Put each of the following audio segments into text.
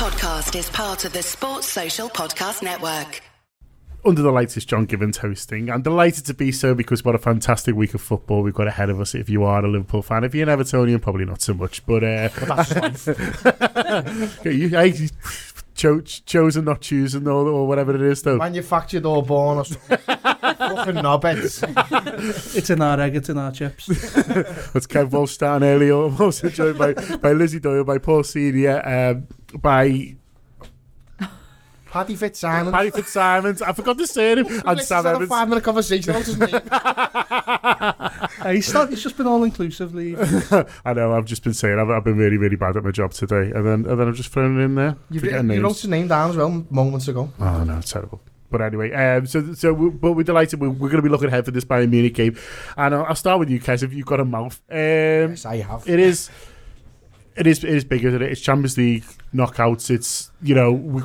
podcast is part of the Sports Social Podcast Network. Under the Lights is John Gibbons hosting. I'm delighted to be so because what a fantastic week of football we've got ahead of us if you are a Liverpool fan. If you're an Evertonian, probably not so much. But uh, you, I, cho- chosen, not choosing, or, or whatever it is, though. Manufactured or born or something. Fucking knobheads. It's in our egg, it's in our chips. That's Kev Wolfstan earlier, also joined by, by Lizzi Doyle, by Paul Senior, um, by Paddy Fitzsimons. Paddy Fitzsimons. I forgot to say him. And This Sam is a Evans. five minute conversation about his name. Hey, he's, still, he's just been all inclusive, inclusively. I know. I've just been saying I've, I've been really, really bad at my job today, and then and then I've just thrown it in there. You, you wrote names. his name down as well moments ago. Oh no, it's terrible. But anyway, um, so so we, but we're delighted. We're, we're going to be looking ahead for this Bayern Munich game, and I'll, I'll start with you, Kes. If you've got a mouth, um, Yes, I have. it is, it is, it is bigger than it. It's Champions League knockouts. It's you know we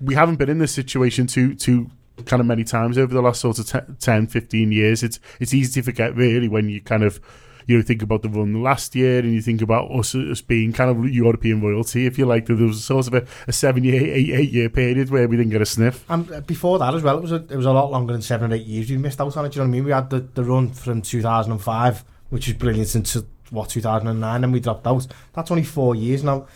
we haven't been in this situation too too kind of many times over the last sort of te- 10, 15 years. It's it's easy to forget really when you kind of you know think about the run last year and you think about us as being kind of European royalty, if you like. There was a sort of a, a seven year, eight, eight year period where we didn't get a sniff. And uh, before that as well, it was a, it was a lot longer than seven or eight years. We missed out on it. You know what I mean? We had the, the run from 2005, which was brilliant, into what 2009, and we dropped out. That's only four years now.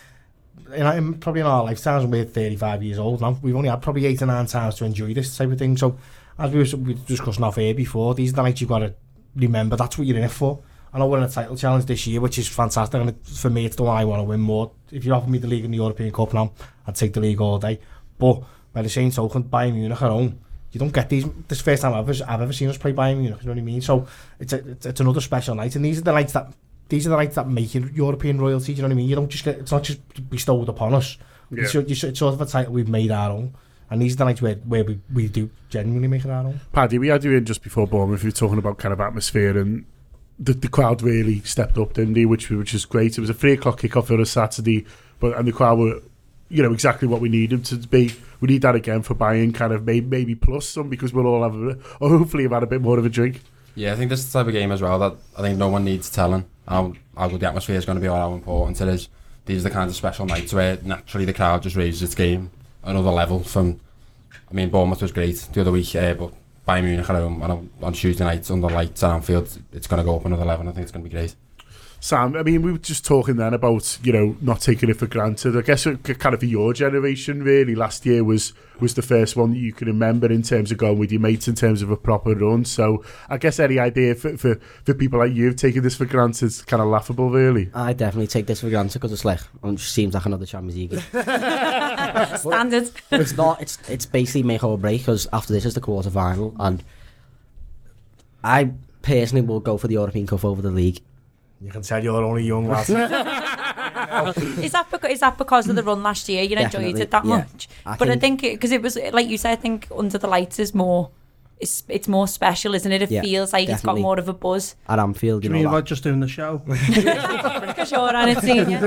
In, probably in our lifetimes, we're 35 years old now, we've only had probably eight or nine times to enjoy this type of thing. So, as we were, we were discussing off air before, these are the nights you've got to remember that's what you're in it for. And I in a title challenge this year, which is fantastic, and for me, it's the one I want to win more. If you offer me the league and the European Cup now, I'd take the league all day. But by the same token, Bayern Munich at home, you don't get these. This first time I've I've ever seen us play Bayern Munich. You know what I mean? So it's a, it's, it's another special night, and these are the nights that these are the nights that make you European royalty. Do you know what I mean? You don't just get it's not just bestowed upon us. Yeah. It's, it's, it's sort of a title we've made our own, and these are the nights where, where we, we do genuinely make it our own. Paddy, we had you in just before Bournemouth. We were talking about kind of atmosphere and the, the crowd really stepped up, didn't they? Which which is great. It was a three o'clock kickoff on a Saturday, but and the crowd were, you know, exactly what we need them to be. We need that again for Bayern kind of maybe, maybe plus some because we'll all have a, or hopefully have had a bit more of a drink. Yeah, I think this is the type of game as well that I think no one needs telling how, how good the atmosphere is going to be or how important it is. These are the kinds of special nights where naturally the crowd just raises its game another level from, I mean, Bournemouth was great the other week, uh, but Bayern Munich at home on, on Tuesday nights under lights at Anfield, it's going to go up another level. I think it's going to be great. Sam, I mean, we were just talking then about, you know, not taking it for granted. I guess kind of for your generation, really, last year was was the first one that you can remember in terms of going with your mates, in terms of a proper run. So I guess any idea for, for, for people like you of taking this for granted is kind of laughable, really. I definitely take this for granted because it's like, it just seems like another Champions League. Standard. it's not, it's, it's basically make or break because after this is the quarter final and I personally will go for the European Cup over the league You can tell you're only young lad. Is that because is that because of the run last year? You enjoyed Definitely, it that yeah. much, I but I think because it, was like you said, I think under the lights is more. It's it's more special, isn't it? It Yeah, feels like it's got more of a buzz At Anfield, Do you you mean know. about just doing the show? because you're on it, senior.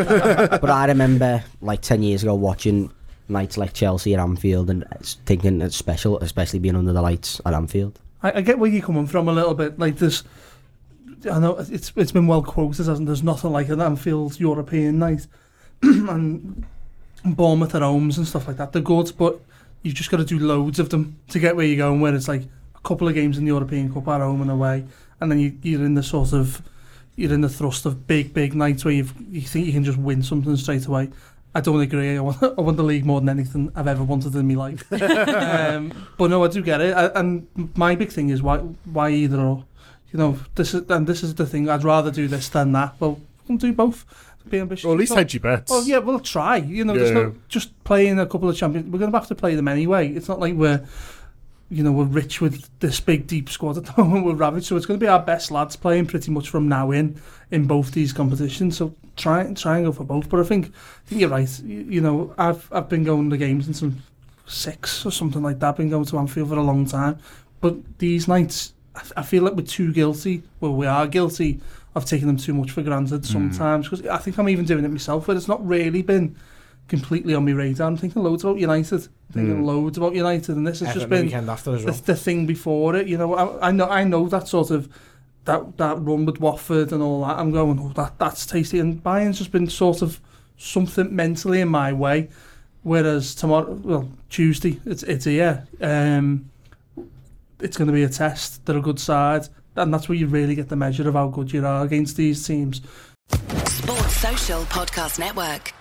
But I remember like ten years ago watching nights like Chelsea at Anfield and thinking it's special, especially being under the lights at Anfield. I, I get where you're coming from a little bit. Like this, I know it's it's been well quoted, hasn't there's nothing like an Anfield European night and Bournemouth at homes and stuff like that. They're good, but you've just got to do loads of them to get where you're going. Where it's like a couple of games in the European Cup at home and away, and then you, you're in the sort of you're in the thrust of big big nights where you you think you can just win something straight away. I don't agree. I want, I want the league more than anything I've ever wanted in my life. um, but no, I do get it. I, and my big thing is why why either or. You know, this is and this is the thing. I'd rather do this than that. Well, we'll do both. Be ambitious. Or at least Well, hedge your bets. well, yeah, we'll try. You know, there's Yeah. no just playing a couple of champions. We're going to have to play them anyway. It's not like we're, you know, we're rich with this big deep squad at the moment. We're ravaged, so it's going to be our best lads playing pretty much from now in in both these competitions. So try and try and go for both. But I think I think you're right. You, you know, I've I've been going to games in some six or something like that. Been going to Anfield for a long time, but these nights. I feel like we're too guilty. Well, we are guilty of taking them too much for granted sometimes. Because I think I'm even doing it myself, where it's not really been completely on my radar. I'm thinking loads about United, thinking loads about United, and this has just Everton been weekend after as the, the thing before it. You know, I, I know I know that sort of that that run with Watford and all that. I'm going, oh, that that's tasty. And Bayern's just been sort of something mentally in my way Whereas tomorrow, well, Tuesday, it's it's here. Um, it's going to be a test. They're a good side, and that's where you really get the measure of how good you are against these teams. Sports Social Podcast Network.